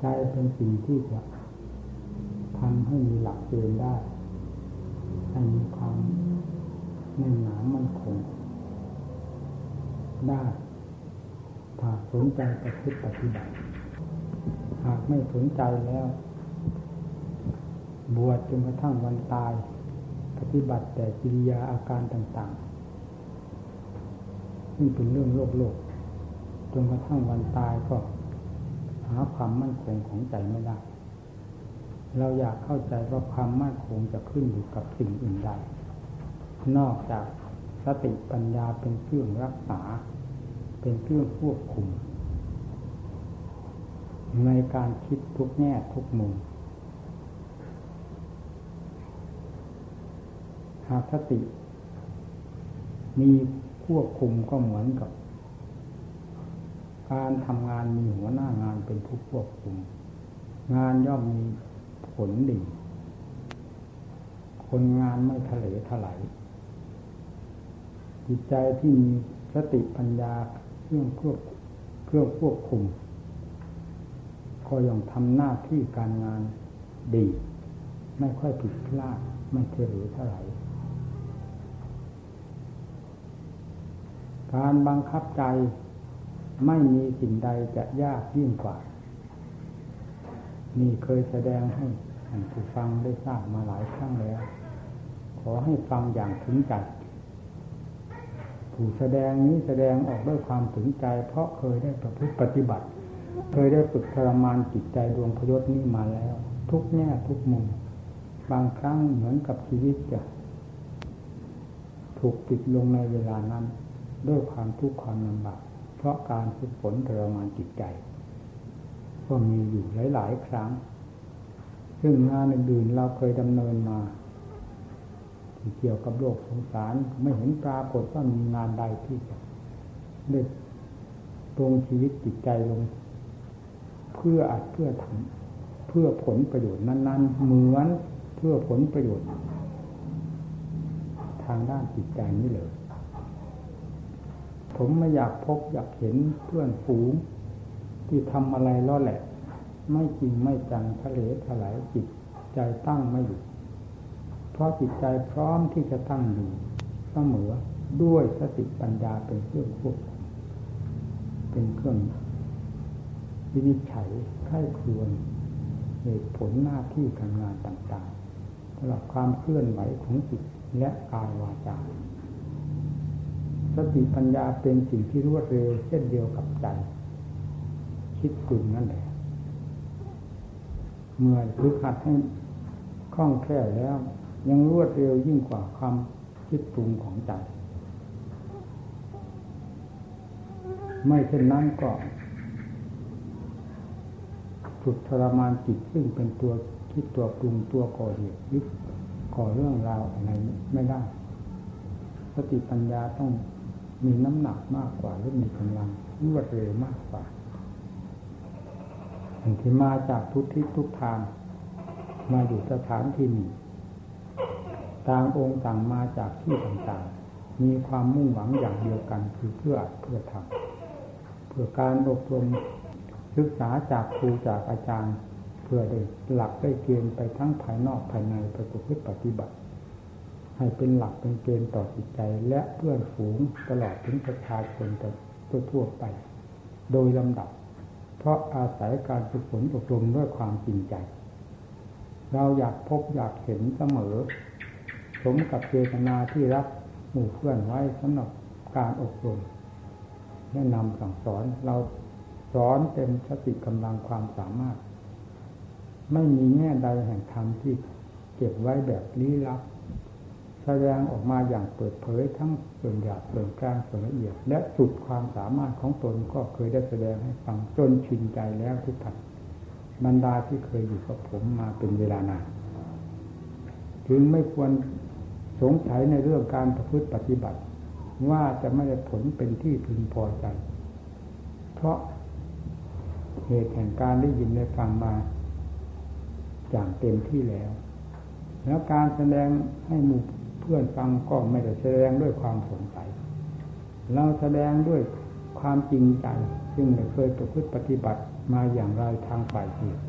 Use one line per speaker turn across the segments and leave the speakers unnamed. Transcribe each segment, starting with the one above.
ใจเป็นสิ่งที่จะทำให้มีหลักเกณฑ์ได้ให้มีความแน่นหนามั่นคงได้ถ้าสนใจประพฤติปฏิบัติ หากไม่สนใจแล้ว บวชจนกระทั่งวันตาย ปฏิบัติแต่กิริยาอาการต่างๆซึ่งเป็นเรื่องโลกโลกจนกระทั่งวันตายก็าความมั่นคงของใจไม่ได้ เราอยากเข้าใจว่าความมั่นคงจะขึ้นอยู่กับสิ่งอื่นใด นอกจากสติปัญญาเป็นเครื่องรักษา เป็นเครื่องควบคุม ในการคิดทุกแง่ทุกมุมหากสติมีควบคุมก็เหมือนกับ การทำงานมีหัวหน้างานเป็นผู้ควบคุม งานย่อมมีผลดี คนงานไม่ทะเลถลายจิตใจที่มีสติปัญญาเครื่องควบเครื่องควบคุม ก็ย่อมทำหน้าที่การงานดี ไม่ค่อยผิดพลาดไม่เทหรือเท่าไหร่การบังคับใจ ไม่มีสิ่งใดจะยากยิ่งกว่า นี่เคยแสดงให้ผู้ฟังได้ทราบมาหลายครั้งแล้ว ขอให้ฟังอย่างถึงใจผู้แสดงนี้แสดงออกด้วยความถึงใจ เพราะเคยได้ประพฤติปฏิบัติ เคยได้ฝึกทรมานจิตใจดวงพยศนี้มาแล้ว ทุกแง่ทุกมุม บางครั้งเหมือนกับชีวิตจะถูกติดลงในเวลานั้น ด้วยความทุกข์ความลำบาก เพราะการฝึกฝนทรมานจิตใจ ก็มีอยู่หลาย ๆ ครั้ง ซึ่งงานอื่นๆเราเคยดำเนินมา ที่เกี่ยวกับโลกสงสารไม่เห็นปรากฏว่ามีงานใดที่จะได้ตรงชีวิตจิตใจลง เพื่ออัดเพื่อทำเพื่อผลประโยชน์นั้นๆ เหมือนเพื่อผลประโยชน์ ทางด้านจิตใจนี่เลย ผมไม่อยากพบอยากเห็นเพื่อนฝูง ที่ทำอะไรล้อแหละ ไม่จริงไม่จังทะเลถลายจิตใจตั้งไม่อยู่เพราะจิตใจพร้อมที่จะตั้งอยู่เสมอด้วยสติปัญญาเป็นเครื่องควบเป็นเครื่องวินิจฉัยไข้ควรเหตุผลหน้าที่การงานต่างๆสำหรับความเคลื่อนไหวของจิตและกายวาจา สติปัญญาเป็นสิ่งที่รวดเร็ว เช่นเดียวกับใจ คิดกลุ่มนั่นแหละเมื่อฝึกหัดให้คล่องแคล่วแล้ว ยังรวดเร็วยิ่งกว่าความคิดปรุงของใจ ไม่เช่นนั้นก็ฝึกทรมานจิตซึ่งเป็นตัวคิดตัวปรุงตัวก่อเหตุยึดก่อเรื่องราวอะไรไม่ได้ สติปัญญาต้อง มีน้ำหนักมากกว่าหรือมีกำลังรวดเร็วมากกว่าอันที่มาจากทุกทิศทุกทาง มาอยู่สถานที่นี้ต่างองค์ต่างมาจากที่ต่างๆ มีความมุ่งหวังอย่างเดียวกันคือเพื่อเพื่อทำเพื่อการอบรมศึกษาจากครูจากอาจารย์ เพื่อได้หลักได้เกณฑ์ไปทั้งภายนอกภายในประพฤติปฏิบัติ ให้เป็นหลักเป็นเกณฑ์ต่อจิตใจ และเพื่อนฝูงตลอดถึงประชาชนทั่วไป โดยลำดับ เพราะอาศัยการฝึกฝนอบรมด้วยความจริงใจ เราอยากพบอยากเห็นเสมอ สมกับเจตนาที่รับหมู่เพื่อนไว้สำหรับการอบรมแนะนำสั่งสอนเราสอนเต็มสติกำลังความสามารถ ไม่มีแง่ใดแห่งธรรมที่เก็บไว้แบบลี้ลับ สดงออกมาอย่างเปิดเผยทั้งส่วนหยาบส่วนกลางส่วนละเอียด และสุดความสามารถของตนก็เคยได้แสดงให้ฟังจนชินใจแล้วทุกท่านบรรดาที่เคยอยู่กับผมมาเป็นเวลานานถึงไม่ควรสงสัยในเรื่องการประพฤติปฏิบัติ ว่าจะไม่ได้ผลเป็นที่พึงพอใจ เพราะเหตุแห่งการได้ยินได้ฟังมาอย่างเต็มที่แล้ว แล้วการแสดงให้หมู่ พื่อนฟังก็ไม่ได้แสดงด้วยความสงสัยเราแสดงด้วยความจริงใจซึ่งเคยประพฤติปฏิบัติมาอย่างไรทางฝ่ายเหตุ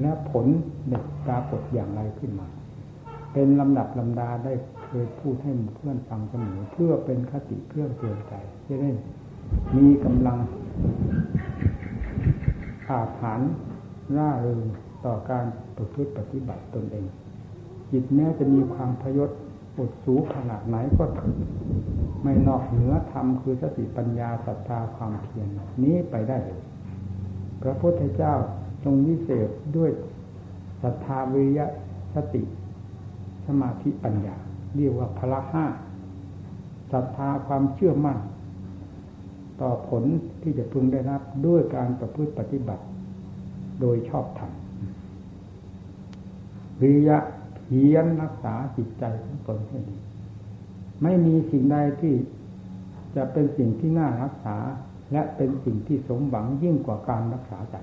และผลเด็กปรากฏอย่างไรขึ้นมา เป็นลำดับลำดาได้เคยพูดให้เพื่อนฟังเสมอเพื่อเป็นคติเครื่องเตือนใจจะได้มีกำลังอาถานร่าเริงต่อการประพฤติปฏิบัติตนเอง จิตแม้จะมีความพยศ อดสูขนาดไหนก็ถึงไม่นอกเหนือธรรมคือสติปัญญาศรัทธาความเพียรนี้ไปได้เลยพระพุทธเจ้าทรงวิเศษด้วยศรัทธาวิริยะสติ สมาธิปัญญา เรียกว่าพละห้าศรัทธาความเชื่อมั่น ต่อผลที่จะพึงได้รับด้วยการประพฤติปฏิบัติ โดยชอบธรรมวิริยะ พียรรักษาจิตใจของตนให้ดี ไม่มีสิ่งใดที่จะเป็นสิ่งที่น่ารักษา และเป็นสิ่งที่สมหวังยิ่งกว่าการรักษาใจ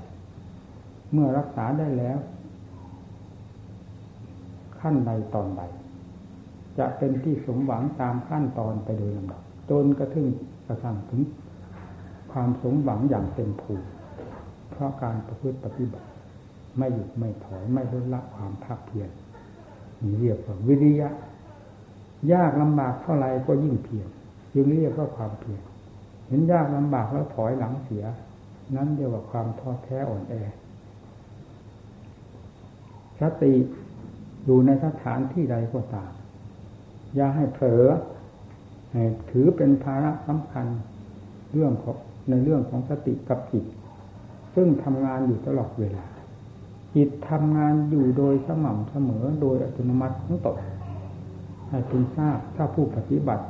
เมื่อรักษาได้แล้ว ขั้นใดตอนใด จะเป็นที่สมหวังตามขั้นตอนไปโดยลำดับจนกระทั่งกระทั่งถึงความสมหวังอย่างเต็มภูมิเพราะการประพฤติปฏิบัติ ไม่หยุดไม่ถอยไม่ลดละความภาคเพียร เรียกว่าวิริยะ ยากลำบากเท่าไรก็ยิ่งเพียรจึงเรียกว่าความเพียรเห็นยากลำบากแล้วถอยหลังเสีย นั้นเรียกว่าความท้อแท้อ่อนแอสติอยู่ในสถานที่ใดก็ตาม อย่าให้เผลอให้ถือเป็นภาระสำคัญเรื่องของในเรื่องของสติกับจิต ซึ่งทำงานอยู่ตลอดเวลา จิตทำงานอยู่โดยสม่ำเสมอโดยอัตโนมัติของตนให้คุณทราบถ้าผู้ปฏิบัติ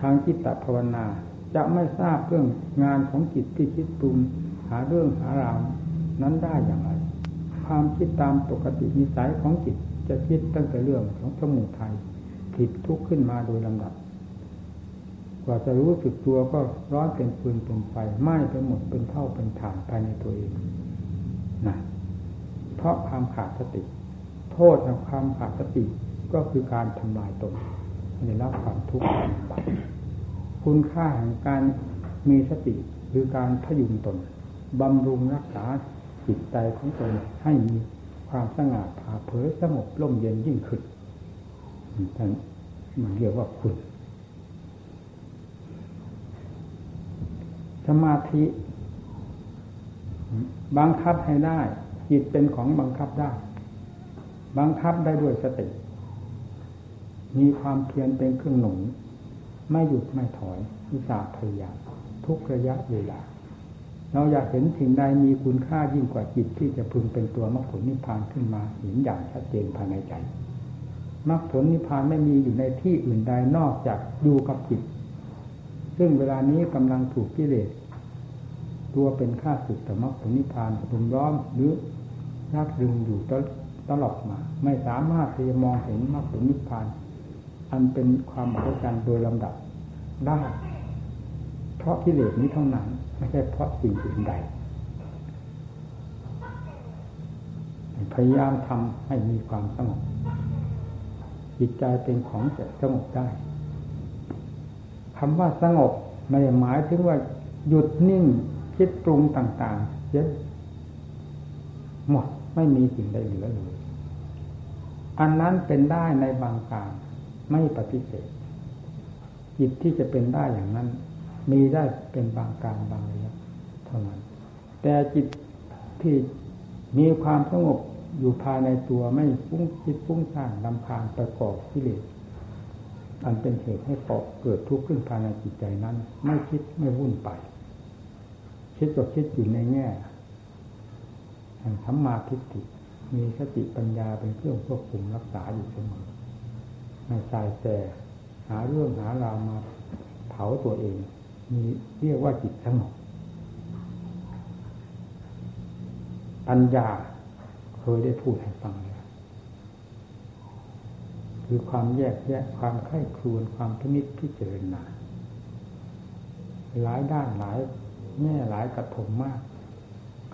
ทางจิตตภาวนา จะไม่ทราบเรื่องงานของจิตที่คิดปรุงหาเรื่องหาราวนั้นได้อย่างไร ความคิดตามปกตินิสัยของจิตจะคิดตั้งแต่เรื่องของสมุทัยผิดทุกข์ขึ้นมาโดยลำดับ กว่าจะรู้สึกตัวก็ร้อนเป็นฟืนเป็นไฟไหม้ไปหมดเป็นเท่าเป็นฐานภายในตัวเองนะ ราะความขาดสติ โทษของความขาดสติก็คือการทำลายตนในรับความทุกข์ไปคุณค่าแห่งการมีสติคือการพยุงตนบำรุงรักษาจิตใจของตนให้มีความสง่าผ่าเผยสงบร่มเย็นยิ่งขึ้นนั่นมันเรียกว่าคุณ สมาธิ บังคับให้ได้ จิตเป็นของบังคับได้ บังคับได้ด้วยสติ มีความเพียรเป็นเครื่องหนุนไม่หยุดไม่ถอยวิสาพยายามทุกระยะเวลา เราอยากเห็นสิ่งใดมีคุณค่ายิ่งกว่าจิตที่จะพึงเป็นตัวมรรคผลนิพพานขึ้นมาเห็นอย่างชัดเจนภายในใจมรรคผลนิพพานไม่มีอยู่ในที่อื่นใดนอกจากอยู่กับจิต ซึ่งเวลานี้กำลังถูกกิเลส ตัวเป็นข้าศึกต่อมรรคผลนิพพานรุมร้อมหรือรักดึงอยู่ตลอดมา ไม่สามารถที่จะมองเห็นมรรคผลนิพพาน อันเป็นความหมายกันโดยลำดับได้เพราะกิเลสนี้เท่านั้นไม่ใช่เพราะสิ่งอื่นใด พยายามทำให้มีความสงบจิตใจเป็นของจะสงบได้คำว่าสงบไม่ได้หมายถึงว่าหยุดนิ่ง คิดปรุงต่างๆเยอะหมดไม่มีสิ่งใดเหลือเลย อันนั้นเป็นได้ในบางการไม่ปฏิเสธจิตที่จะเป็นได้อย่างนั้น มีได้เป็นบางการบางระยะเท่านั้น แต่จิตที่มีความสงบอยู่ภายในตัวไม่ฟุ้งคิดฟุ้งซ่านลำพานประกอบกิเลสอันเป็นเหตุให้เกิดทุกข์ขึ้นภายในจิตใจนั้น ไม่คิดไม่วุ่นไป คิดก็คิดอยู่ในแง่แห่งสัมมาทิฏฐิมีสติปัญญาเป็นเครื่องควบคุมรักษาอยู่เสมอไม่ใส่แต่หาเรื่องหาราวมาเผาตัวเอง มีเรียกว่าจิตสงบปัญญาเคยได้พูดให้ฟังแล้วคือความแยกแยะความไข้ครวนความพินิจพิจารณาหลายด้านหลาย แง่หลายกระถมมาก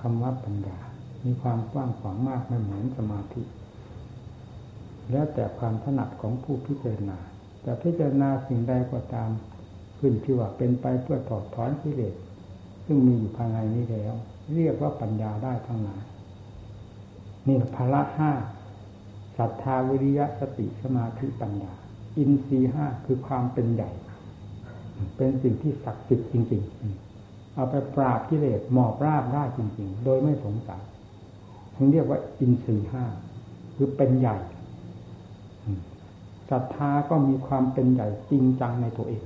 คำว่าปัญญา มีความกว้างขวางมากไม่เหมือนสมาธิ แล้วแต่ความถนัดของผู้พิจารณา แต่พิจารณาสิ่งใดก็ตาม ขึ้นที่ว่าเป็นไปเพื่อถอดถอนกิเลสซึ่งมีอยู่ภายในนี้แล้ว เรียกว่าปัญญาได้ทั้งนั้นนี่ภาระห้าศรัทธาวิริยะสติสมาธิปัญญา อินทรีห้าคือความเป็นใหญ่ เป็นสิ่งที่ศักดิ์สิทธิ์จริง ๆ เอาไปปราบกิเลสหมอบราบได้จริง ๆ โดยไม่สงสัยถึงเรียกว่า อินทรีห้าคือเป็นใหญ่ศรัทธาก็มีความเป็นใหญ่จริงจังในตัวเอง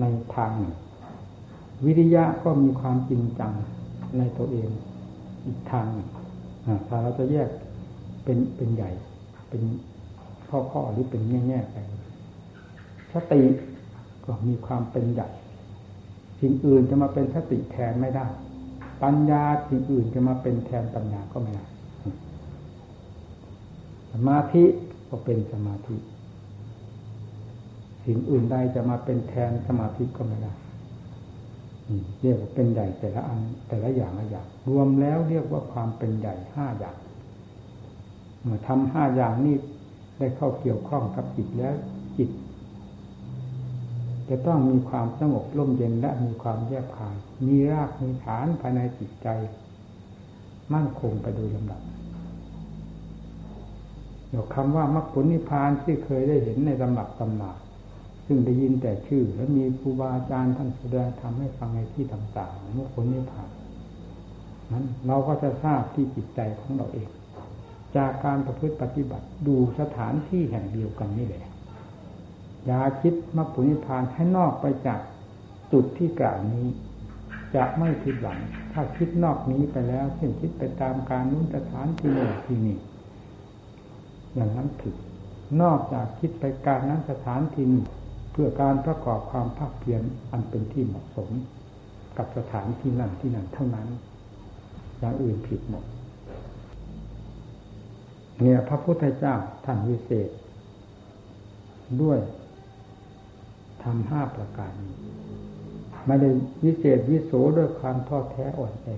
ในทางหนึ่ง วิริยะก็มีความจริงจังในตัวเอง อีกทางหนึ่งถ้าเราจะแยกเป็นเป็นใหญ่ เป็นข้อข้อหรือเป็นแง่แง่ไปสติก็มีความเป็นใหญ่ สิ่งอื่นจะมาเป็นสติแทนไม่ได้ ปัญญาสิ่งอื่นจะมาเป็นแทนปัญญาก็ไม่ได้สมาธิก็เป็นสมาธิ สิ่งอื่นใดจะมาเป็นแทนสมาธิก็ไม่ได้เรียกว่าเป็นใหญ่แต่ละอันแต่ละอย่างละอย่างรวมแล้วเรียกว่าความเป็นใหญ่ห้าอย่างเมื่อทำห้าอย่างนี้ได้เข้าเกี่ยวข้องกับจิตแล้ว จิต จะต้องมีความสงบร่มเย็นและมีความแยบคาย มีรากมีฐานภายในจิตใจ มั่นคงไปโดยลำดับเดี๋ยวคำว่ามรรคผลนิพพานที่เคยได้เห็นในตำหนักตำหนักซึ่งได้ยินแต่ชื่อ แล้วมีครูบาอาจารย์ท่านแสดงทำให้ฟังในที่ต่างๆมรรคผลนิพพานนั้นเราก็จะทราบที่จิตใจของเราเอง จากการประพฤติปฏิบัติดูสถานที่แห่งเดียวกันนี่แหละ อย่าคิดมรรคผลนิพพานให้นอกไปจากจุดที่กล่าวนี้ จะไม่ผิดหวัง ถ้าคิดนอกนี้ไปแล้วเช่นคิดไปตามการนู้นสถานที่โน่นที่นี่อย่างนั้นผิดนอกจากคิดไปการนั้นสถานที่นี้เพื่อการประกอบความภาคเพียรอันเป็นที่เหมาะสม กับสถานที่นั้นที่นั้นเท่านั้นอย่างอื่นผิดหมดเนี่ยพระพุทธเจ้าท่านวิเศษ ด้วย ทำห้าประการนี้ไม่ได้วิเศษวิโสด้วยความท้อแท้อ่อนแอ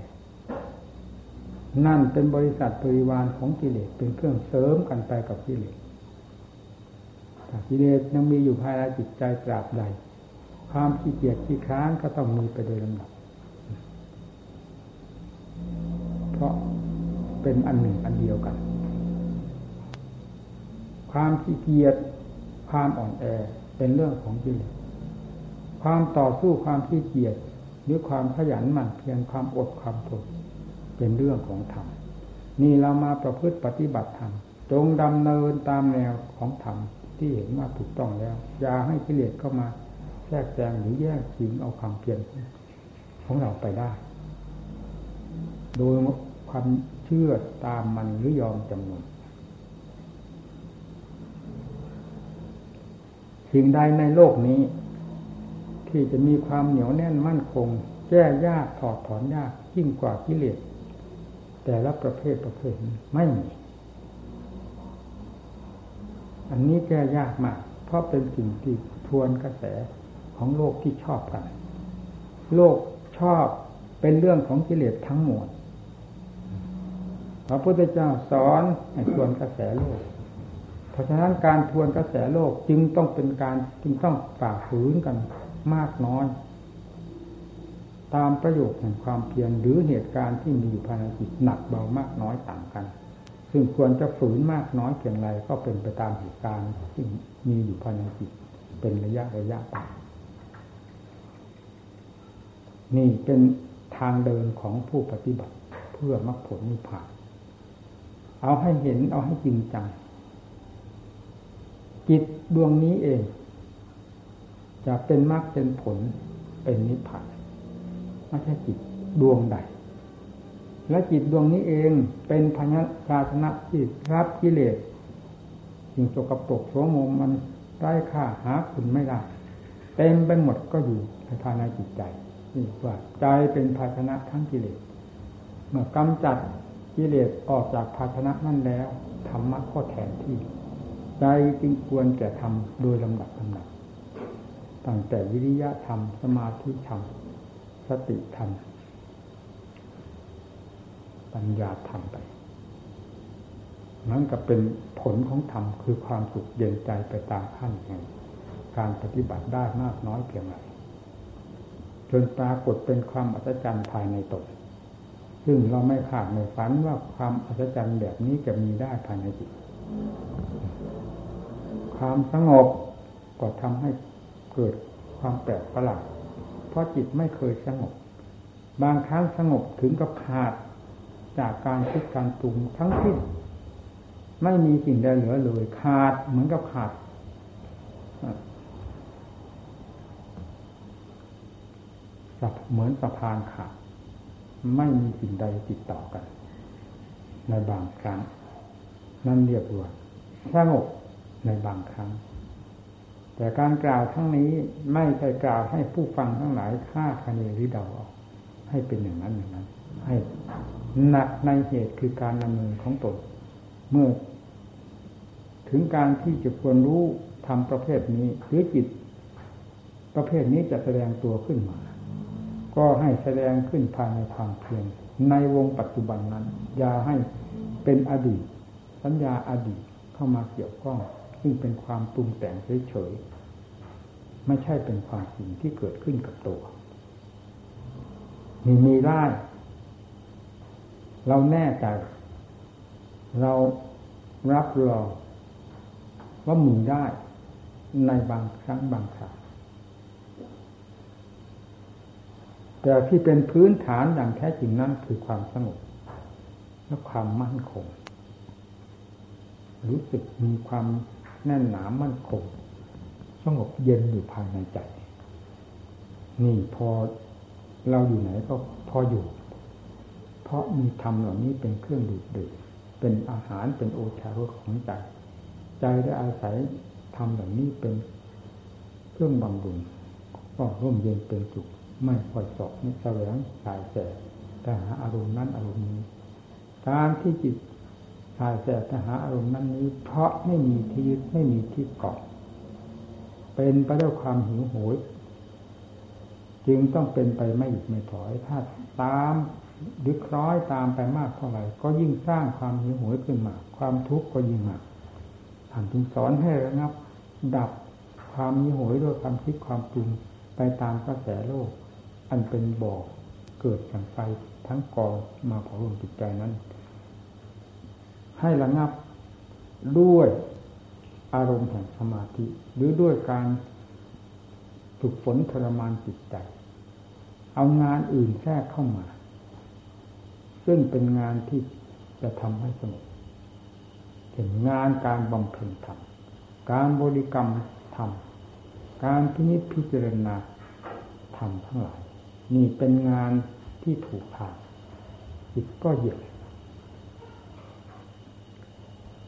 นั่นเป็นบริษัทบริวารของกิเลสเป็นเครื่องเสริมกันไปกับกิเลสถ้ากิเลสยังมีอยู่ภายในจิตใจตราบใด ความขี้เกียจขี้ค้านก็ต้องมีไปโดยลำดับ เพราะเป็นอันหนึ่งอันเดียวกัน ความขี้เกียจความอ่อนแอ เป็นเรื่องของกิเลสความต่อสู้ความขี้เกียจหรือความขยันหมั่นเพียรความอดความทนเป็นเรื่องของธรรมนี่เรามาประพฤติปฏิบัติธรรมจงดำเนินตามแนวของธรรมที่เห็นว่าถูกต้องแล้ว อย่าให้กิเลสเข้ามาแทรกแซงหรือแย่งชิงเอาความเพียรของเราไปได้ โดยความเชื่อตามมันหรือยอมจำนน สิ่งใดในโลกนี้ ที่จะมีความเหนียวแน่นมั่นคง แก้ยากถอดถอนยากยิ่งกว่ากิเลสแต่ละประเภทประเภทไม่มี อันนี้แก้ยากมาก เพราะเป็นสิ่งที่ทวนกระแสของโลกที่ชอบกัน โลกชอบเป็นเรื่องของกิเลสทั้งหมดพระพุทธเจ้าสอนให้ทวนกระแสโลก เพราะฉะนั้นการทวนกระแสโลกจึงต้องเป็นการจึงต้องฝ่าฝืนกันมากน้อย ตามประโยชน์แห่งความเพียรหรือเหตุการณ์ที่มีอยู่ภายในจิตหนักเบามากน้อยต่างกัน ซึ่งควรจะฝืนมากน้อยเพียงไรก็เป็นไปตามเหตุการณ์ที่มีอยู่ภายในจิตเป็นระยะระยะไปนี่เป็นทางเดินของผู้ปฏิบัติเพื่อมรรคผลนิพพาน เอาให้เห็นเอาให้จริงจัง จิตดวงนี้เอง จะเป็นมรรคเป็นผลเป็นนิพพานไม่ใช่จิตดวงใด และจิตดวงนี้เองเป็นพญาชนะที่รับกิเลสสิ่งโสกปรกโสมมมันได้ค่าหาคุณไม่ได้เต็มไปหมดก็อยู่ในภายในจิตใจนี่ว่าใจเป็นภาชนะทั้งกิเลสเมื่อกำจัดกิเลสออกจากภาชนะนั่นแล้วธรรมะก็แทนที่ ใจจึงควรแก่ทำโดยลำดับลำดับตั้งแต่วิริยะธรรม สมาธิธรรม สติธรรม ปัญญาธรรมไป นั้นก็เป็นผลของธรรมคือความสุขเย็นใจไปตามขั้นแห่งการปฏิบัติได้มากน้อยเพียงไรจนปรากฏเป็นความอัศจรรย์ภายในตนซึ่งเราไม่ขาดไม่ฝันว่าความอัศจรรย์แบบนี้จะมีได้ภายในจิต ความสงบก็ทำให้เกิดความแปลกประหลาด เพราะจิตไม่เคยสงบ บางครั้งสงบถึงกับขาดจากการคิดการปรุงทั้งสิ้นไม่มีสิ่งใดเหลือเลย ขาดเหมือนกับขาด เหมือนสะพานขาด ไม่มีสิ่งใดติดต่อกัน ในบางครั้ง นั่นเรียกว่าสงบในบางครั้ง แต่การกล่าวทั้งนี้ไม่ใช่กล่าวให้ผู้ฟังทั้งหลายคาดคะเนหรือเดาออกให้เป็นอย่างนั้นอย่างนั้น ให้หนักในเหตุคือการดำเนินของตนเมื่อ ถึงการที่จะควรรู้ทำประเภทนี้หรือจิต ประเภทนี้จะแสดงตัวขึ้นมา ก็ให้แสดงขึ้นภายในความเพียรในวงปัจจุบันนั้น อย่าให้เป็นอดีต สัญญาอดีตเข้ามาเกี่ยวข้อง ซึ่งเป็นความปรุงแต่งเฉยๆไม่ใช่เป็นความจริงที่เกิดขึ้นกับตัว มีมีได้ เราแน่ใจ เรารับรองว่ามีได้ในบางครั้งบางคราวแต่ที่เป็นพื้นฐานอย่างแท้จริงนั่นคือความสงบและความมั่นคง รู้สึกมีความแน่นหนามั่นคงสงบเย็นอยู่ภายในใจ นี่พอเราอยู่ไหนก็พออยู่ เพราะมีธรรมเหล่านี้เป็นเครื่องดูดดื่มเป็นอาหารเป็นโอชารสของใจ ใจได้อาศัยธรรมเหล่านี้เป็นเครื่องบำรุงก็ร่มเย็นเป็นสุขไม่คอยสอบไม่แสวงสายแสแต่หาอารมณ์นั้นอารมณ์นี้ การที่จิต สาแสตหาอารมณ์นั้นนี้ เพราะไม่มีที่ยึดไม่มีที่เกาะเป็นไปด้วยความหิวโหย จึงต้องเป็นไปไม่หยุดไม่ถอยถ้าตามดึกร้อยตามไปมากเท่าไหร่ ก็ยิ่งสร้างความหิวโหยขึ้นมา ความทุกข์ก็ยิ่งมากท่านจึงสอนให้ระงับ ดับความหิวโหยด้วยความคิดความปรุงไปตามกระแสโลก อันเป็นบ่อเกิดจากไฟทั้งกองมาเผารวมจิตใจนั้น ให้ระงับด้วยอารมณ์แห่งสมาธิ หรือด้วยการฝึกฝนทรมานจิตใจ เอางานอื่นแทรกเข้ามา ซึ่งเป็นงานที่จะทำให้สงบเห็นงานการบำเพ็ญธรรมการบริกรรมธรรมการพินิจพิจารณาธรรมทั้งหลาย นี่เป็นงานที่ถูกทางจิตก็เย็น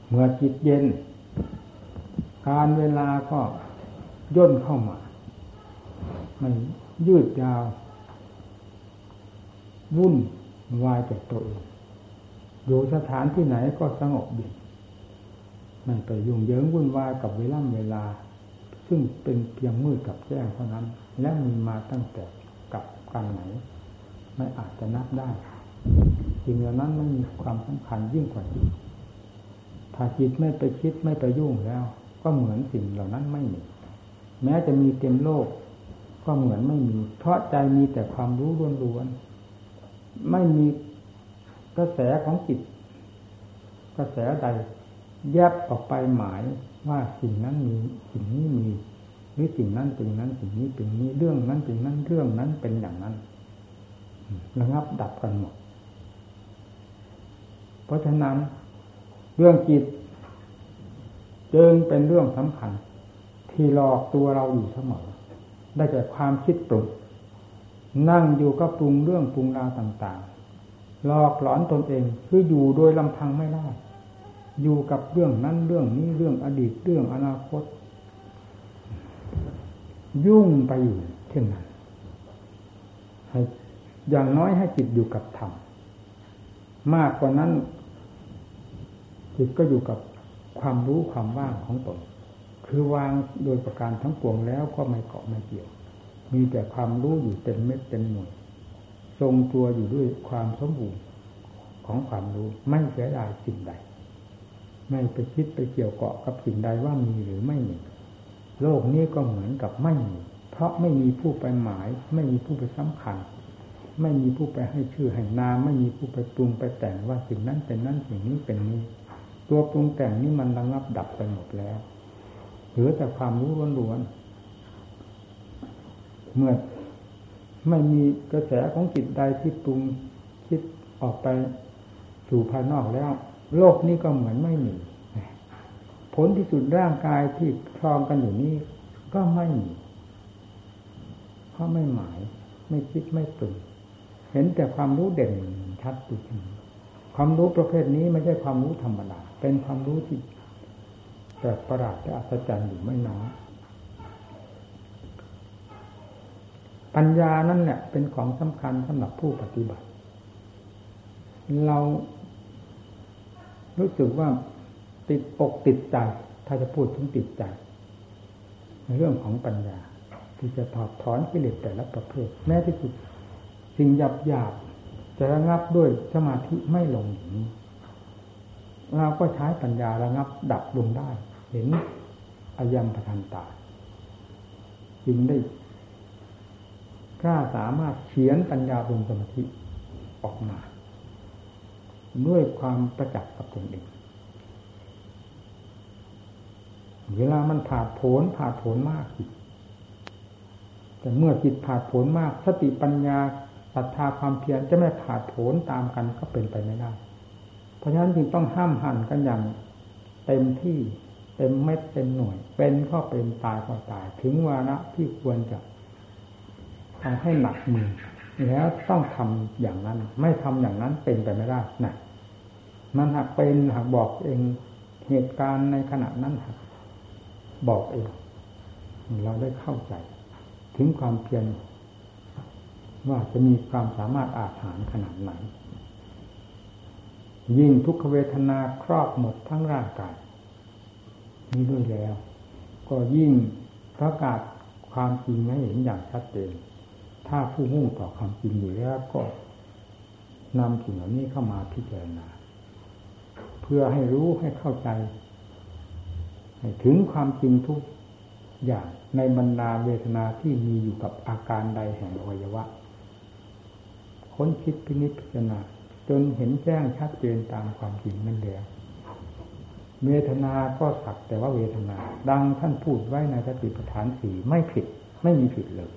เมื่อจิตเย็น การเวลาก็ย่นเข้ามา มันยืดยาว วุ่นวายจากตัวเองอยู่สถานที่ไหนก็สงบดีไม่ไปยุ่งเหยิงวุ่นวายกับเวลาเวลา ซึ่งเป็นเพียงมืดกับแจ้งเท่านั้น และมีมาตั้งแต่กันไหน ไม่อาจจะนับได้สิ่งเหล่านั้นไม่มีความสำคัญยิ่งกว่าจิต ถ้าจิตไม่ไปคิดไม่ไปยุ่งแล้ว ก็เหมือนสิ่งเหล่านั้นไม่มีแม้จะมีเต็มโลก ก็เหมือนไม่มี เพราะใจมีแต่ความรู้ล้วนๆไม่มีกระแสของจิตกระแสใดแยบออกไปหมายว่าสิ่งนั้นมีสิ่งนี้มีหรือสิ่งนั้นเป็นนั้นสิ่งนี้เป็นนี้เรื่องนั้นเป็นนั้นเรื่องนั้นเป็นอย่างนั้นระงับดับกันหมดเพราะฉะนั้น เรื่องจิตจึงเป็นเรื่องสำคัญ ที่หลอกตัวเราอยู่เสมอ ได้จากความคิดปรุงนั่งอยู่ก็ปรุงเรื่องปรุงราวต่างๆหลอกหลอนตนเองคืออยู่โดยลำพังไม่ได้ อยู่กับเรื่องนั้นเรื่องนี้เรื่องอดีตเรื่องอนาคต ยุ่งไปอยู่เช่นนั้นให้อย่างน้อยให้จิตอยู่กับธรรมมากกว่านั้น จิตก็อยู่กับความรู้ความว่างของตน คือวางโดยประการทั้งปวงแล้วก็ไม่เกาะไม่เกี่ยว มีแต่ความรู้อยู่เต็มเม็ดเต็มหน่วยทรงตัวอยู่ด้วยความสมบูรณ์ของความรู้ไม่เสียดายสิ่งใด ไม่ไปคิดไปเกี่ยวเกาะกับสิ่งใดว่ามีหรือไม่มี โลกนี้ก็เหมือนกับไม่มี เพราะไม่มีผู้ไปหมาย ไม่มีผู้ไปสำคัญ ไม่มีผู้ไปให้ชื่อให้นาม ไม่มีผู้ไปปรุงไปแต่งว่าสิ่งนั้นเป็นนั้นสิ่งนี้เป็นนี้ ตัวปรุงแต่งนี้มันระงับดับไปหมดแล้วเหลือแต่ความรู้ล้วนๆเมื่อไม่มีกระแสของจิตใดที่ปรุงคิดออกไปสู่ภายนอกแล้ว โลกนี้ก็เหมือนไม่มีผลที่สุดร่างกายที่คลองกันอยู่นี้ก็ไม่มีเพราะไม่หมาย ไม่คิดไม่ปรุงเห็นแต่ความรู้เด่นชัดจริงความรู้ประเภทนี้ไม่ใช่ความรู้ธรรมดา เป็นความรู้ที่แต่ประหลาดและอัศจรรย์อยู่ไม่น้อยปัญญานั่นแหละเป็นของสำคัญสำหรับผู้ปฏิบัติ เรารู้สึกว่าติดอกติดใจ ถ้าจะพูดถึงติดใจ ในเรื่องของปัญญา ที่จะถอดถอนกิเลสแต่ละประเภท แม้ที่สุดสิ่งหยาบหยาบจะระงับด้วยสมาธิไม่ลงอย่างนี้ เราก็ใช้ปัญญาระงับ ดับลงได้ เห็นอายังประทันตาจึงได้กล้าสามารถเขียนปัญญาลงสมาธิออกมา ด้วยความประจักษ์กับตนเองเวลามันผ่าผลผ่าผลมากจิตแต่เมื่อจิตผ่าผลมาก สติปัญญาศรัทธาความเพียรจะไม่ผ่าผลตามกันก็เป็นไปไม่ได้ ราะฉะนั้นจึงต้องห้ามหันกันอย่างเต็มที่เต็มเม็ดเต็มหน่วย เป็นก็เป็นตายก็ตาย ถึงวาระที่ควรจะทำให้หนักมือแล้วต้องทำอย่างนั้น ไม่ทำอย่างนั้นเป็นไปไม่ได้นะมันหากเป็นหากบอกเองเหตุการณ์ในขณะนั้นหากบอกเอง เราได้เข้าใจ ถึงความเพียรว่าจะมีความสามารถอาถรรพ์ขนาดไหน ยิ่งทุกขเวทนาครอบหมดทั้งร่างกายนี้ด้วยแล้ว ก็ยิ่งประกาศความจริงให้เห็นอย่างชัดเจน ถ้าผู้มุ่งต่อความจริงอยู่แล้วก็นำสิ่งเหล่านี้เข้ามาพิจารณา เพื่อให้รู้ให้เข้าใจถึงความจริงทุกอย่างในบรรดาเวทนาที่มีอยู่กับอาการใดแห่งอวัยวะ ค้นคิดพินิจพิจารณา จนเห็นแจ้งชัดเจนตามความจริงนั่นแล้วเวทนาก็สักแต่ว่าเวทนา ดังท่านพูดไว้ในสติปัฏฐานสี่ไม่ผิด ไม่มีผิดเลย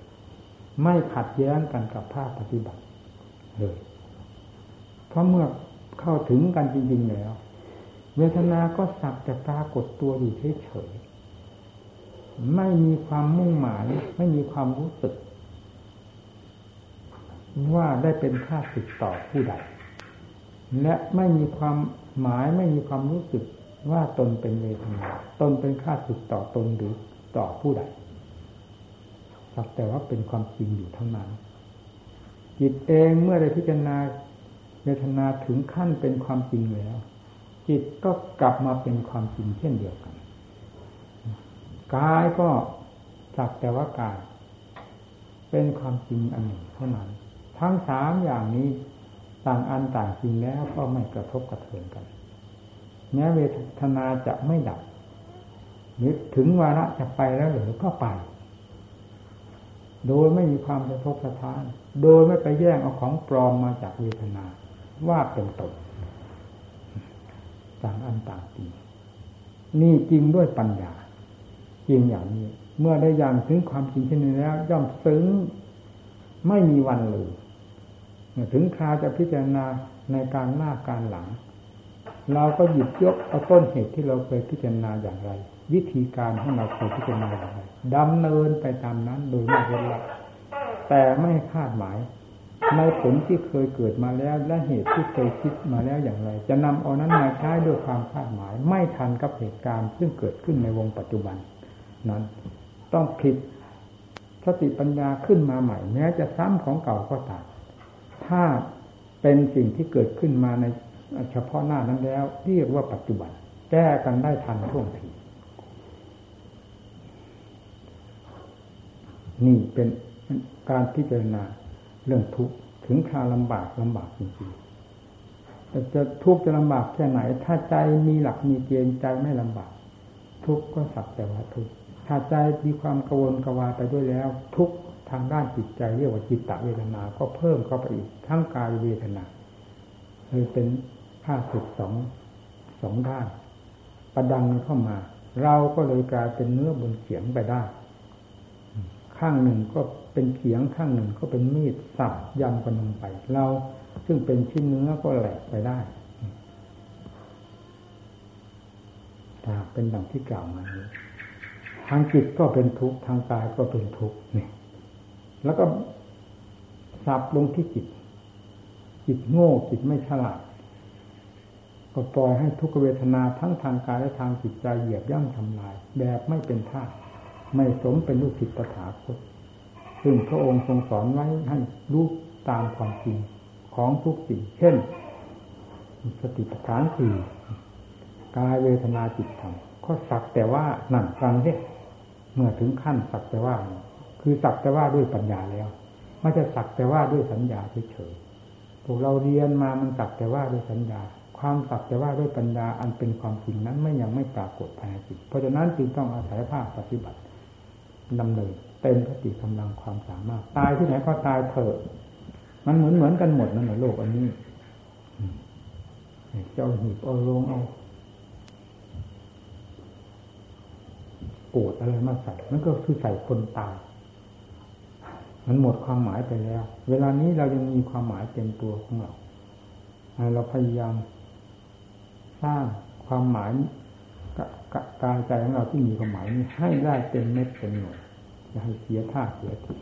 ไม่ขัดแย้งกันกับภาคปฏิบัติเลยเพราะเมื่อเข้าถึงกันจริง ๆ แล้ว เวทนาก็สักแต่ปรากฏตัวอยู่เฉยๆไม่มีความมุ่งหมาย ไม่มีความรู้สึก ว่าได้เป็นค่าสิทต่อผู้ใด และไม่มีความหมายไม่มีความรู้สึกว่าตนเป็นเวทนาตนเป็นค่าสิทต่อตนหรือต่อผู้ใดสักแต่ว่าเป็นความจริงอยู่เท่านั้น จิตเองเมื่อได้พิจารณาเวทนาถึงขั้นเป็นความจริงแล้ว จิตก็กลับมาเป็นความจริงเช่นเดียวกันกายก็จักแต่ว่ากายเป็นความจริงอันหนึ่งเท่านั้น ทั้งสามอย่างนี้ ต่างอันต่างจริงแล้วก็ไม่กระทบกระเทือนกัน แม้เวทนาจะไม่ดับนึกถึงวาระจะไปแล้วหรือก็ไป โดยไม่มีความกระทบกระทาน โดยไม่ไปแย่งเอาของปลอมมาจากเวทนา ว่าเป็นตนต่างอันต่างจริงนี่จริงด้วยปัญญา จริงอย่างนี้ เมื่อได้ยังถึงความจริงเช่นนี้แล้ว ย่อมซึ้งไม่มีวันเลย ถึงคราจะพิจารณาในการหน้าการหลัง เราก็หยิบยกเอาต้นเหตุที่เราเคยพิจารณาอย่างไร วิธีการให้เราเคยพิจารณาอย่างไรดำเนินไปตามนั้นโดยไม่เว้นละแต่ไม่คาดหมายในผลที่เคยเกิดมาแล้วและเหตุที่เคยคิดมาแล้วอย่างไร จะนำเอานั้นมาใช้ด้วยความคาดหมาย ไม่ทันกับเหตุการณ์ซึ่งเกิดขึ้นในวงปัจจุบัน นั้น ต้องผิดสติปัญญาขึ้นมาใหม่ แม้จะซ้ำของเก่าก็ตาม ถ้าเป็นสิ่งที่เกิดขึ้นมาในเฉพาะหน้านั้นแล้ว เรียกว่าปัจจุบัน แก้กันได้ทันท่วงทีนี่เป็นการพิจารณาเรื่องทุกข์ถึงคราลำบากลำบากจริงๆแต่จะทุกข์จะลำบากแค่ไหน ถ้าใจมีหลักมีเกณฑ์ใจไม่ลำบาก ทุกข์ก็สักแต่ว่าทุกข์ถ้าใจมีความกวนกวาไปด้วยแล้ว ทุกข์ ทางด้านจิตใจเรียกว่าจิตตะเวทนา ก็เพิ่มเข้าไปอีกทั้งกายเวทนาเลยเป็นผ้าสุดสองสองด้าน ประดังเข้ามา เราก็เลยกลายเป็นเนื้อบนเขียงไปได้ ข้างหนึ่งก็เป็นเขียงข้างหนึ่งก็เป็นมีดสับยำกันลงไป เราซึ่งเป็นชิ้นเนื้อก็แหลกไปได้ถ้าเป็นดังที่กล่าวมานี้ทางจิตก็เป็นทุกข์ทางกายก็เป็นทุกข์นี่ แล้วก็สับลงที่จิต จิตโง่จิตไม่ฉลาด ก็ปล่อยให้ทุกเวทนาทั้งทางกายและทางจิตใจเหยียบย่ำทำลาย แบบไม่เป็นท่าไม่สมเป็นลูกศิษย์ตถาคตซึ่งพระองค์ทรงสอนไว้ให้รู้ตามความจริงของทุกสิ่ง เช่น สติปัฏฐานสี่กายเวทนาจิตธรรมก็สักแต่ว่านั่นฟังสิเมื่อถึงขั้นสักแต่ว่า คือสักแต่ว่าด้วยปัญญาแล้ว ไม่จะสักแต่ว่าด้วยสัญญาเฉยๆพวกเราเรียนมามันสักแต่ว่าด้วยสัญญา ความสักแต่ว่าด้วยปัญญาอันเป็นความจริงนั้นไม่ยังไม่ปรากฏภายในจิตเพราะฉะนั้นจึงต้องอาศัยภาคปฏิบัติดำเนินเต็มสติกำลังความสามารถ ตายที่ไหนก็ตายเถอะมันเหมือนเหมือนกันหมดนั่นแหละโลกอันนี้เจ้าหีบเอาลงเอาโกรธอะไรมาใส่มันก็คือใส่คนตาย มันหมดความหมายไปแล้ว เวลานี้เรายังมีความหมายเต็มตัวของเรา เราพยายามสร้างความหมายกับการใจของเราที่มีความหมายนี้ให้ได้เต็มเม็ดเต็มหน่วยอย่าให้เสียท่าเสียที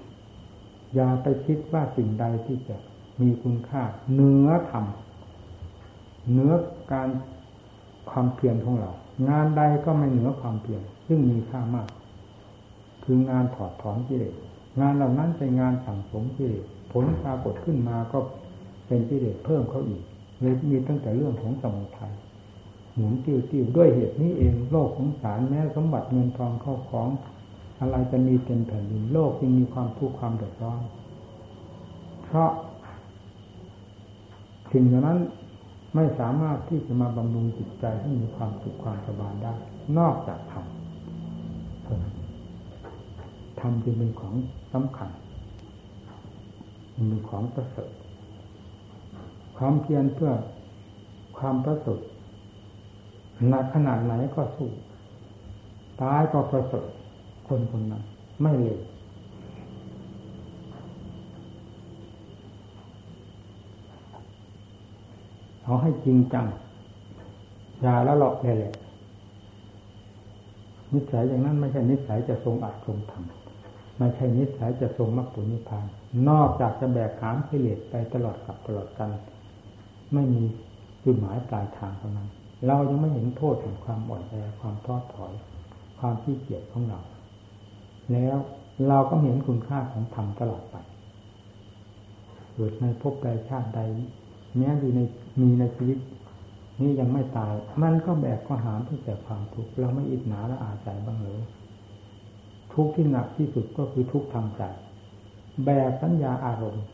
อย่าไปคิดว่าสิ่งใดที่จะมีคุณค่าเนื้อธรรมเนื้อการความเพียรของเรา งานใดก็ไม่เหนือความเพียรซึ่งมีค่ามาก คืองานถอดถอนกิเลส งานเหล่านั้นเป็นงานสั่งสมกิเลสผลปรากฏขึ้นมาก็เป็นกิเลสเพิ่มเข้าอีกเลยมีตั้งแต่เรื่องของสมุทัยหมุนติ้วติ้วด้วยเหตุนี้เองโลกของสารแม้สมบัติเงินทองเข้าของ อะไรจะมีเต็มแผ่นดินโลกยังมีความทุกข์ความเดือดร้อน เพราะสิ่งเหล่านั้นไม่สามารถที่จะมาบำรุงจิตใจให้มีความสุขความสบายได้ นอกจากธรรม ธรรมจึงเป็นของสำคัญเป็นของประเสริฐความเพียรเพื่อความประเสริฐหนักขนาดไหนก็สู้ตายก็ประเสริฐคนคนนั้น ไม่เลวเอาให้จริงจังอย่าละหลอกเลยแหละนิสัยอย่างนั้นไม่ใช่นิสัยจะทรงอัดทรงทำ ไม่ใช่นิสัยจะทรงมรรคผลนิพพาน นอกจากจะแบกขามกิเลสไปตลอดกับตลอดกัน ไม่มีจุดหมายปลายทางเท่านั้น เรายังไม่เห็นโทษของความอ่อนแอความท้อถอย ความขี้เกียจของเรา แล้วเราก็เห็นคุณค่าของธรรมตลอดไปเกิดในภพใดชาติใดแม้อยู่ในมีในชีวิตนี้ยังไม่ตาย มันก็แบกก็หามเพื่อแต่ความทุกข์เราไม่อิจฉาและอาใจบ้างเลย ทุกข์ที่หนักที่สุดก็คือทุกข์ทางใจแบกสัญญาอารมณ์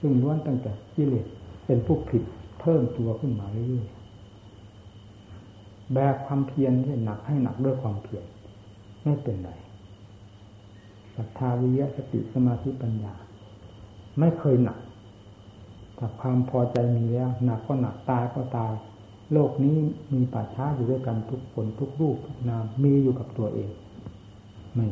ซึ่งล้วนตั้งแต่กิเลสเป็นผู้ผิดเพิ่มตัวขึ้นมาเรื่อยๆแบกความเพียรที่หนักให้หนักด้วยความเพียรไม่เป็นไรศรัทธาวิยะสติสมาธิปัญญา ไม่เคยหนักแต่ความพอใจมีแล้วหนักก็หนักตายก็ตาย โลกนี้มีป่าช้าอยู่ด้วยกันทุกคนทุกรูปทุกนามมีอยู่กับตัวเอง ไม่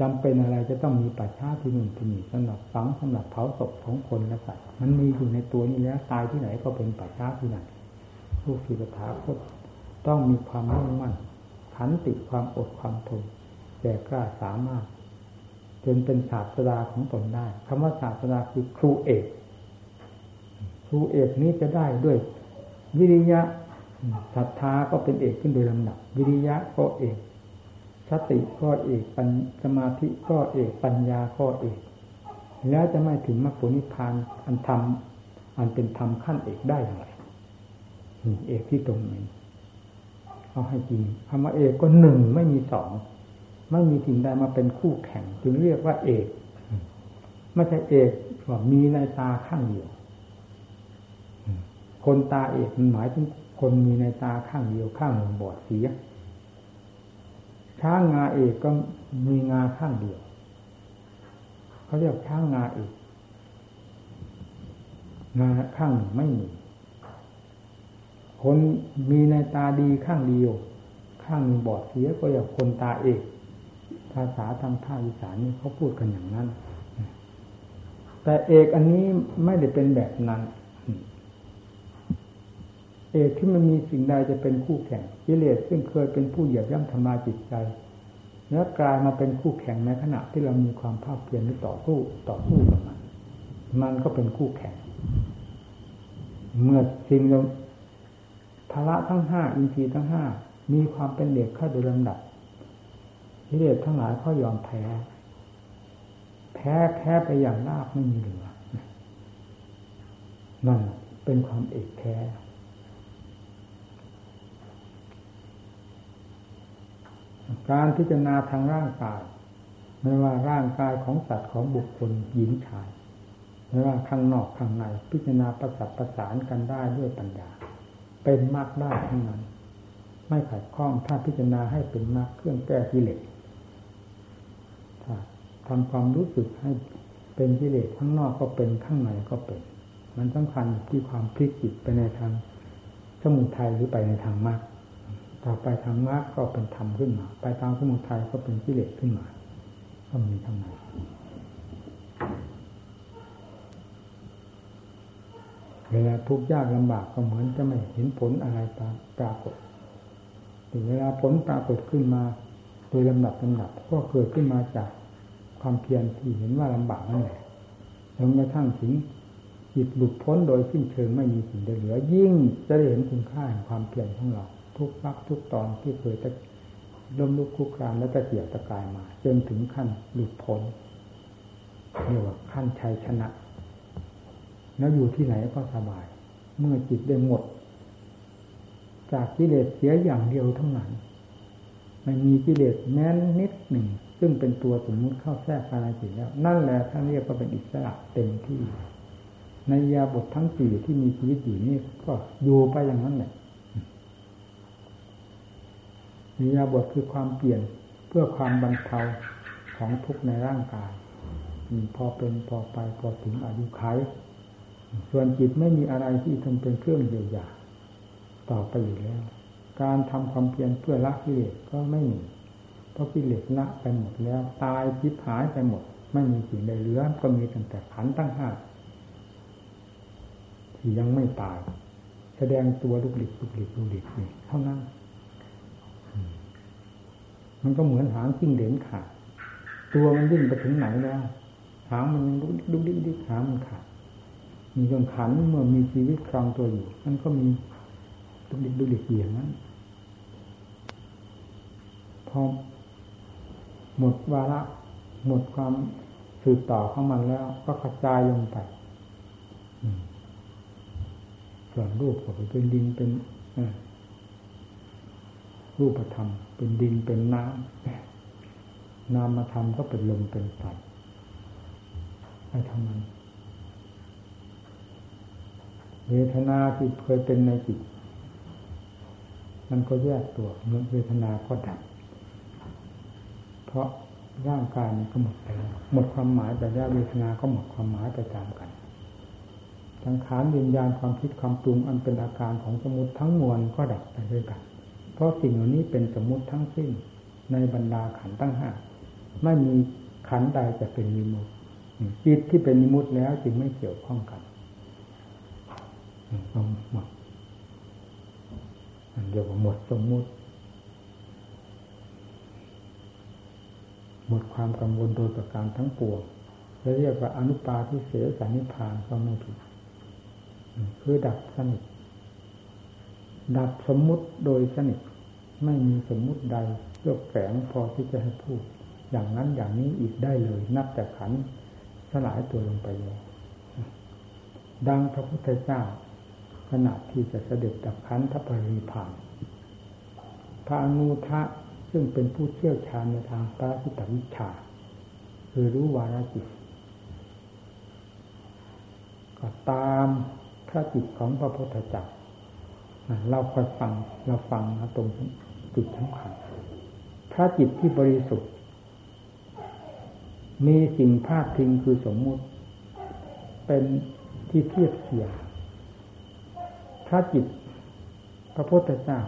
จำเป็นอะไรจะต้องมีป่าช้าที่นึ่งที่นี่สำหรับฝังสำหรับเผาศพของคนและสัตว์มันมีอยู่ในตัวนี้แล้วตายที่ไหนก็เป็นป่าช้าที่นั่นผู้ศิลธาคตต้องมีความมุ่งมั่นขันติความอดความทนแก่กล้าสามารถจนเป็นศาสดาของตนได้คำว่าศาสดาคือครูเอกครูเอกนี้จะได้ด้วย วิริยะศรัทธาก็เป็นเอกขึ้นโดยลำดับ วิริยะก็เอก สติก็เอกปัญสมาธิก็เอกปัญญาก็เอกแล้วจะไม่ถึงมรรคผลนิพพานอันธรรมอันเป็นธรรมขั้นเอกได้อย่างไรเอกที่ตรงนี้เอาให้จริงคำว่าเอกก็หนึ่งไม่มีสองไม่มีสิ่งใดมาเป็นคู่แข่ง จึงเรียกว่าเอกไม่ใช่เอกว่ามีในตาข้างเดียวคนตาเอกมันหมายถึงคนมีในตาข้างเดียวข้างหนึ่งบอดเสีย ช้างงาเอกก็มีงาข้างเดียวเขาเรียกช้างงาเอกงาข้างหนึ่งไม่มีคนมีในตาดีข้างเดียว ข้างบอดเสียก็อย่างคนตาเอก ภาษาทางภาคอีสานนี่เขาพูดกันอย่างนั้น แต่เอกอันนี้ไม่ได้เป็นแบบนั้น เอกที่มันมีสิ่งใดจะเป็นคู่แข่งกิเลสซึ่งเคยเป็นผู้เหยียบย่ำทำลายจิตใจแล้วกลายมาเป็นคู่แข่งในขณะที่เรามีความภาคเพียรที่ต่อสู้ต่อสู้กับมัน มันก็เป็นคู่แข่ง เมื่อสิ่งเราภาระทั้งห้าอินทรีย์ทั้งห้ามีความเป็นเด็กเข้าโดยลำดับกิเลสทั้งหลายก็ยอมแพ้ แพ้แพ้ไปอย่างราบไม่มีเหลือนั่นเป็นความเอกแท้ การพิจารณาทางร่างกาย ไม่ว่าร่างกายของสัตว์ของบุคคลหญิงชาย ไม่ว่าข้างนอกข้างใน พิจารณาประสับประสานกันได้ด้วยปัญญา เป็นมากได้ทั้งนั้น ไม่ขัดข้องถ้าพิจารณาให้เป็นมากเครื่องแก้กิเลสทำความรู้สึกให้เป็นกิเลสข้างนอกก็เป็นข้างในก็เป็น มันสำคัญที่ความพลิกจิตไปในทางสมุทัยหรือไปในทางมรรค ต่อไปทางมรรคก็เป็นธรรมขึ้นมา ไปทางสมุทัยก็เป็นกิเลสขึ้นมา ก็มีทั้งนั้นเวลาทุกข์ยากลำบากก็เหมือนจะไม่เห็นผลอะไรปรากฏถึงเวลาผลปรากฏขึ้นมา โดยลำดับลำดับก็เกิดขึ้นมาจากความเพียรที่เห็นว่าลำบากนั่นแหละจนกระทั่งถึงจิตหลุดพ้นโดยสิ้นเชิงไม่มีสิ่งใดเหลือ ยิ่งจะได้เห็นคุณค่าแห่งความเพียรของเรา ทุกวักทุกตอนที่เคยจะล้มลุกคุกคามและตะเกียบตะกายมา จนถึงขั้นหลุดพ้นเรียกว่าขั้นชัยชนะ แล้วอยู่ที่ไหนก็สบาย เมื่อจิตได้หมด จากกิเลสเสียอย่างเดียวเท่านั้นไม่มีกิเลสแม้นนิดหนึ่ง ซึ่งเป็นตัวสมมุติเข้าแทรกภายในจิตแล้ว นั่นแหละท่านเรียกว่าเป็นอิสระเต็มที่ ในยาบททั้งสี่ที่มีชีวิตอยู่นี่ก็อยู่ไปอย่างนั้นแหละ มียาบทคือความเปลี่ยนเพื่อความบรรเทาของทุกข์ในร่างกายพอเป็นพอไปพอถึงอายุขัยส่วนจิตไม่มีอะไรที่ทำเป็นเครื่องเยียวยาต่อไปอยู่แล้ว การทำความเพียรเพื่อละกิเลสก็ไม่มี เพราะกิเลสละไปหมดแล้ว ตายจิตหายไปหมด ไม่มีสิ่งใดเหลือ ก็มีตั้งแต่ขันตั้งห้าที่ยังไม่ตาย แสดงตัวลุกหลิกลุกหลิกลุกหลิกนี่เท่านั้น มันก็เหมือนหางจิ้งเหลนขาด ตัวมันยิ่งไปถึงไหนแล้ว หางมันดุดุดิดิหางมันขาด มีจงขันเมื่อมีชีวิตครองตัวอยู่ มันก็มีดุดิดุดิอย่างนั้น พอหมดวาระหมดความสืบต่อของมันแล้ว ก็กระจายลงไปส่วนรูปก็เป็นดินเป็น รูปธรรม เป็นดินเป็นน้ำนามธรรมก็เป็นลมเป็นไฟไอ้ทำนั้นเวทนาที่เคยเป็นในจิต มันก็แยกตัวเมื่อเวทนาก็ดับ เพราะร่างกายมันก็หมดไปหมดความหมายไปแล้วเวทนาก็หมดความหมายไปตามกันสังขารวิญญาณความคิดความปรุงอันเป็นอาการของสมุติทั้งมวลก็ดับไปด้วยกัน เพราะสิ่งเหล่านี้เป็นสมมุติทั้งสิ้นในบรรดาขันตั้งห้าไม่มีขันใดจะเป็นมิมุติจิตที่เป็นมิมุติแล้วจึงไม่เกี่ยวข้องกันต้องหมดเดียวกับหมดสมมุติ หมดความกังวลโดยประการทั้งปวงจะเรียกว่าอนุปาทิเสสานิพานก็ไม่ผิดคือดับสนิทดับสมมุติโดยสนิท ไม่มีสมมุติใดเลือกแฝงพอที่จะให้พูด อย่างนั้นอย่างนี้อีกได้เลย นับแต่ขันสลายตัวลงไปแล้วดังพระพุทธเจ้าขณะที่จะเสด็จดับขันทัปริพานพระอนุทะซึ่งเป็นผู้เชี่ยวชาญในทางปราชิตวิชา คือรู้วาระจิตก็ตามพระจิตของพระพุทธเจ้าเราคอยฟังเราฟังนะตรง จุดสำคัญพระจิตที่บริสุทธิ์ มีสิ่งภาคพิงคือสมมุติ เป็นที่เทียบเทียงพระจิต พระพุทธเจ้า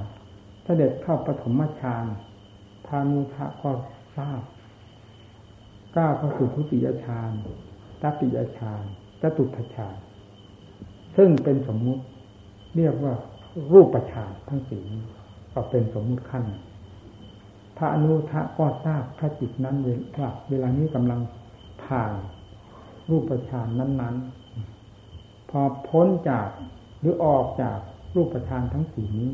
เสด็จเข้าปฐมฌานพานุทะก็ทราบก้าวเข้าสู่ทุติยฌานตติยฌานจตุตฌานซึ่งเป็นสมมุติ เรียกว่ารูปฌานทั้งสี่ ก็เป็นสมมุติขั้น พระอนุทะก็ทราบพระจิตนั้นเว่าเวลานี้กำลังผ่านรูปฌานนั้น ๆ พอพ้นจากหรือออกจากรูปฌานทั้งสี่นี้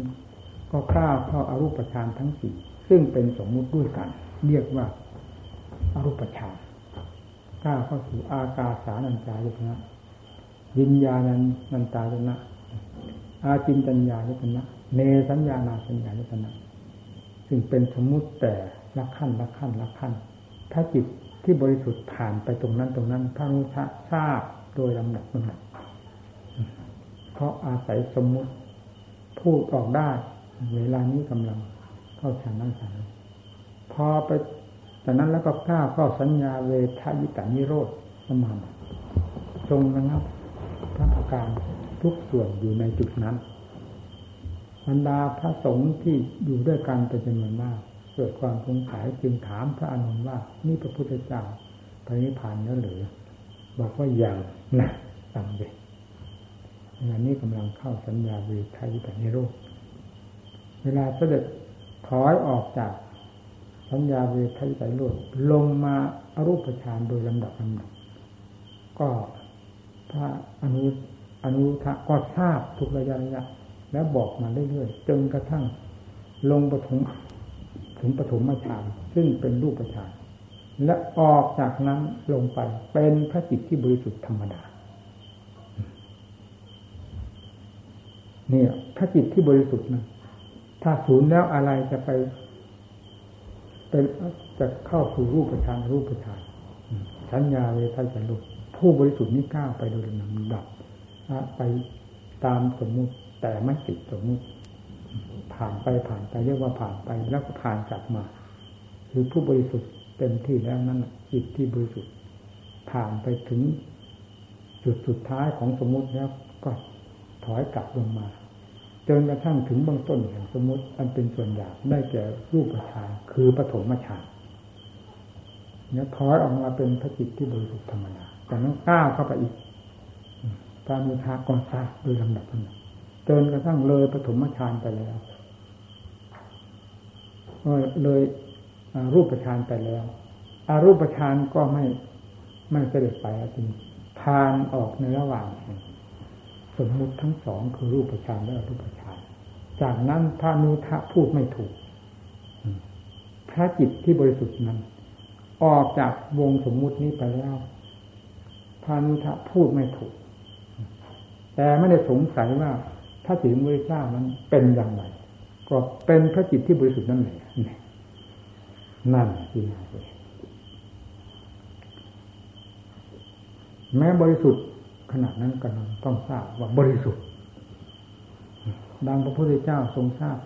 ก็ข้าวเข้าอารูปฌานทั้งสี่ซึ่งเป็นสมมุติด้วยกัน เรียกว่าอารูปฌานก้าวเข้าสู่อากาสานัญจายตนะวิญญาณนันตายตนะอาจินตัญญายตนะ เนสัญญานาสัญญายตนะซึ่งเป็นสมมุติแต่ละขั้นละขั้นละขั้น ถ้าจิตที่บริสุทธิ์ผ่านไปตรงนั้นตรงนั้นพระรู้ทราบโดยลำดับลำดับเพราะอาศัยสมมุติพูดออกได้ เวลานี้กำลังเข้าฌานนั่งฌานพอไปจากนั้นแล้วก็ก้าเข้าสัญญาเวทายิตานิโรธสมานทรงนะครับพระอาการทุกส่วนอยู่ในจุดนั้น บรรดาพระสงฆ์ที่อยู่ด้วยกันเป็นจำนวนมากเกิดความสงสัยจึงถามพระอนุนว่านี่พระพุทธเจ้าพระนิพพานแล้วหรือบอกว่าอย่างนะตังเด็งานนี้กำลังเข้าสัญญาเวทายตานิโรธเวลาเสด็จถอยออกจากสัญญาเวทายตานิโรธลงมาอารูปฌานโดยลำดับลำดับก็พระอนุอนุทะก็ทราบทุกระยะระยะ แล้วบอกมาเรื่อยๆจนกระทั่ง ลงปฐมถึงปฐมฌานซึ่งเป็นรูปฌานและออกจากนั้นลงไปเป็นพระจิตที่บริสุทธิ์ธรรมดาเนี่ยพระจิตที่บริสุทธิ์นะถ้าศูนย์แล้วอะไรจะไปเป็นจะเข้าสู่รูปฌานรูปฌานสัญญาเวทายรูปผู้บริสุทธิ์นี้ก้าวไปโดยลำดับไปตามสมมุติ แต่ไม่ติดสมมุติผ่านไปผ่านไปเรียกว่าผ่านไปแล้วก็ผ่านกลับมา คือผู้บริสุทธิ์เต็มที่แล้วนั่นจิตที่บริสุทธิ์ผ่านไปถึงจุดสุดท้ายของสมมุติแล้วก็ถอยกลับลงมาจนกระทั่งถึงเบื้องต้นแห่งสมมติอันเป็นส่วนใหญ่ได้แก่รูปฌานคือปฐมฌานเนี่ยถอยออกมาเป็นพระจิตที่บริสุทธิ์ธรรมดาจากนั้นก้าวเข้าไปอีกพรมุทากรทราบโดยลำดับลำดับ จนกระทั่งเลยปฐมฌานไปแล้วเลยรูปฌานไปแล้ว อารูปฌานก็ไม่ไม่เสด็จไปจริงทานออกในระหว่าง สมมุติทั้งสองคือรูปฌานและอรูปฌานจากนั้นพระนุทะพูดไม่ถูกพระจิตที่บริสุทธิ์นั้น ออกจากวงสมมุตินี้ไปแล้วพระนุทะพูดไม่ถูก แต่ไม่ได้สงสัยว่า พระจิตบริสุทธิ์นั้นเป็นอย่างไร ก็เป็นพระจิตที่บริสุทธิ์นั่นแหละนั่นที่น่าเแม้บริสุทธิ์ขณะนั้นก็ต้องทราบว่าบริสุทธิ์ ดังพระพุทธเจ้าทรงทราบ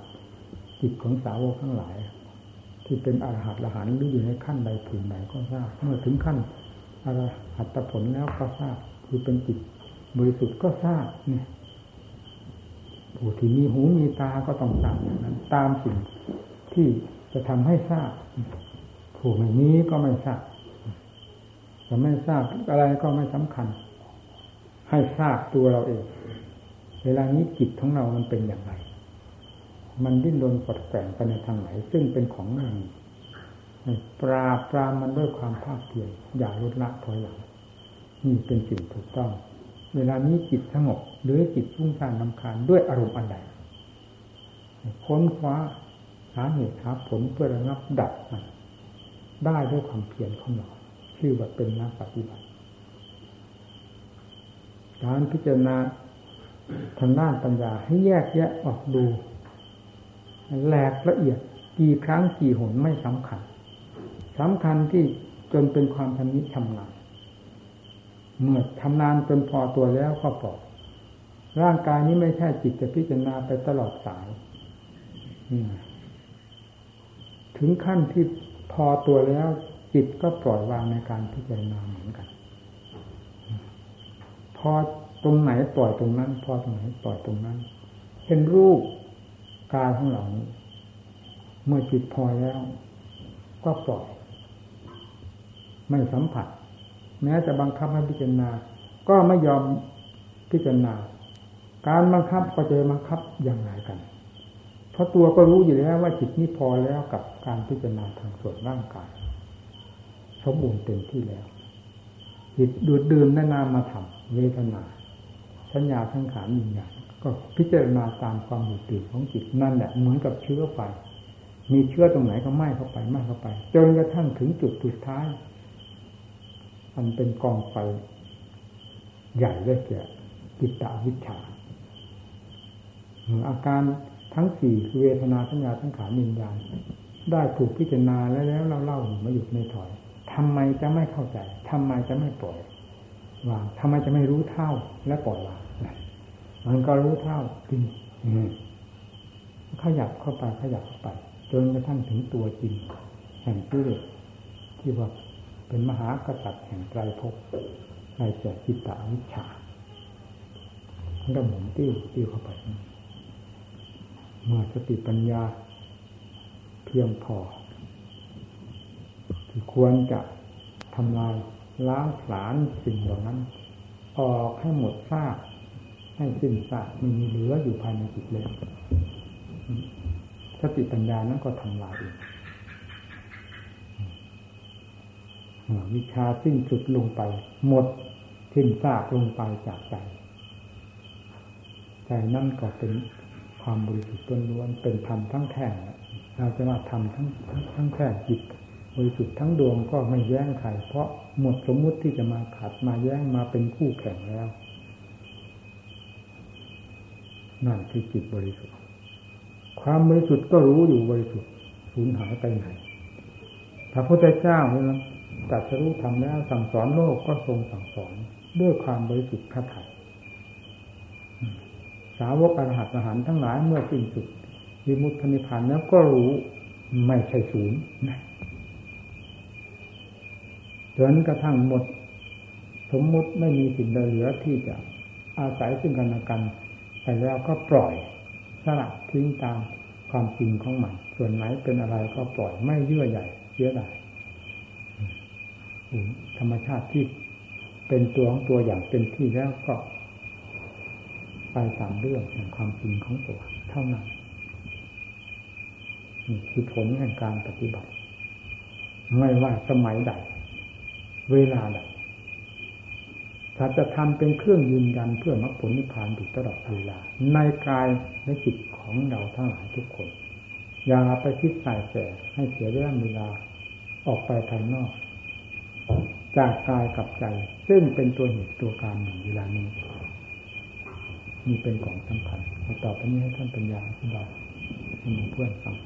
จิตของสาวกทั้งหลาย ที่เป็นอรหัตละหันหรืออยู่ในขั้นใดผืนใดก็ทราบเมื่อถึงขั้นอรหัตผลแล้วก็ทราบคือเป็นจิตบริสุทธิ์ก็ทราบเนี่ย ผู้ที่มีหูมีตาก็ต้องทราบอย่างนั้น ตามสิ่งที่จะทำให้ทราบผู้ไม่นี้ก็ไม่ทราบจะไม่ทราบอะไรก็ไม่สำคัญ ให้ทราบตัวเราเอง เวลานี้จิตของเรามันเป็นอย่างไร มันดิ้นรนกดแกงไปในทางไหน ซึ่งเป็นของไม่มีปราบปรามมันด้วยความภาคเพียรอย่าลดละถอยหลังนี่เป็นสิ่งถูกต้อง เวลานี้จิตสงบหรือจิตฟุ้งซ่านนำคาญด้วยอารมณ์อะไรค้นคว้าหาเหตุหาผลเพื่อระงับดับมันได้ด้วยความเพียรของเราชื่อว่าเป็นนักปฏิบัติ การพิจารณาทางด้านปัญญาให้แยกแยะออกดูแหลกละเอียดกี่ครั้งกี่หนไม่สำคัญสำคัญที่จนเป็นความทำนิชำนาญ เมื่อทำนานจนพอตัวแล้วก็ปล่อยร่างกายนี้ไม่ใช่จิตจะพิจารณาไปตลอดสายถึงขั้นที่พอตัวแล้ว จิตก็ปล่อยวางในการพิจารณาเหมือนกัน พอตรงไหนปล่อยตรงนั้น พอตรงไหนปล่อยตรงนั้นเป็นรูปกายของเรานี้เมื่อจิตพอแล้ว ก็ปล่อย ไม่สัมผัส แม้จะบังคับให้พิจารณา ก็ไม่ยอมพิจารณา การบังคับก็จะบังคับอย่างไรกัน เพราะตัวก็รู้อยู่แล้วว่าจิตนี้พอแล้วกับการพิจารณาทางส่วนร่างกายสมบูรณ์เต็มที่แล้ว จิตดูดดื่มแนะนำมาทำเวทนาสัญญาทั้งขานวิญญาณก็พิจารณาตามความหยุดตื่นของจิตนั่นแหละเหมือนกับเชื้อไฟมีเชื้อตรงไหนก็ไหม้เข้าไปไหม้เข้าไป จนกระทั่งถึงจุดสุดท้าย มันเป็นกองไฟใหญ่ได้แก่จิตตวิชาอาการทั้งสี่คือเวทนาสัญญาทั้งขานิญญาณได้ถูกพิจารณาแล้วแล้วเล่าเล่ามาหยุดไม่ถอยทำไมจะไม่เข้าใจทำไมจะไม่ปล่อยวางทำไมจะไม่รู้เท่าและปล่อยวางมันก็รู้เท่าจริงขยับเข้าไปขยับเข้าไปจนกระทั่งถึงตัวจริงแห่งกิเลสที่ว่า เป็นมหากษัตริย์แห่งไตรภพในแก่จิตตวิชามันก็หมุนติ้วติ้วเข้าไปเมื่อสติปัญญาเพียงพอที่ควรจะทำลายล้างผลาญสิ่งเหล่านั้น ออกให้หมดซากให้สิ้นซากไม่มีเหลืออยู่ภายในจิตเลยสติปัญญานั้นก็ทำลายเอง วิชาสิ้นสุดลงไป หมดทิ้นซากลงไปจากใจ ใจนั่นก็เป็นความบริสุทธิ์ล้วนเป็นธรรมทั้งแท่งเราจะว่าธรรมทั้งทั้งแท่งจิตบริสุทธิ์ทั้งดวงก็ไม่แย้งใครเพราะหมดสมมุติที่จะมาขัดมาแย้งมาเป็นคู่แข่งแล้วนั่นคือจิตบริสุทธิ์ ความบริสุทธิ์ก็รู้อยู่บริสุทธิ์สูญหายไปไหนพระพุทธเจ้าเนี่ย ตัดสรู้ทำแล้วสั่งสอนโลกก็ทรงสั่งสอนด้วยความบริสุทธิ์พระทัยสาวกอรหัตอรหันทั้งหลายเมื่อสิ้นสุดวิมุตตินิพพานแล้วก็รู้ไม่ใช่ศูนย์จนกระทั่งหมด สมมุติไม่มีสิ่งใดเหลือที่จะอาศัยซึ่งกันและกันไปแล้วก็ปล่อยสลับทิ้งตามความจริงของมัน ส่วนไหนเป็นอะไรก็ปล่อยไม่เยื่อใหญ่เสียดาย ธรรมชาติที่เป็นตัวของตัวอย่างเป็นที่แล้วก็ไปตามเรื่องแห่งความจริงของตัวเท่านั้นนี่คือผลแห่งการปฏิบัติ ไม่ว่าสมัยใด เวลาใดสัจธรรมเป็นเครื่องยืนยันเพื่อมรรคผลนิพพานอยู่ตลอดเวลา ในกายและจิตของเราทั้งหลายทุกคน อย่าไปคิดใส่แสให้เสียเรื่องเวลาออกไปภายนอก จากกายกับใจ ซึ่งเป็นตัวเหตุตัวการหนึ่งเวลานี้มีเป็นของสำคัญต่อไปนี้ให้ท่านปัญญาอธิบายให้เพื่อนฟัง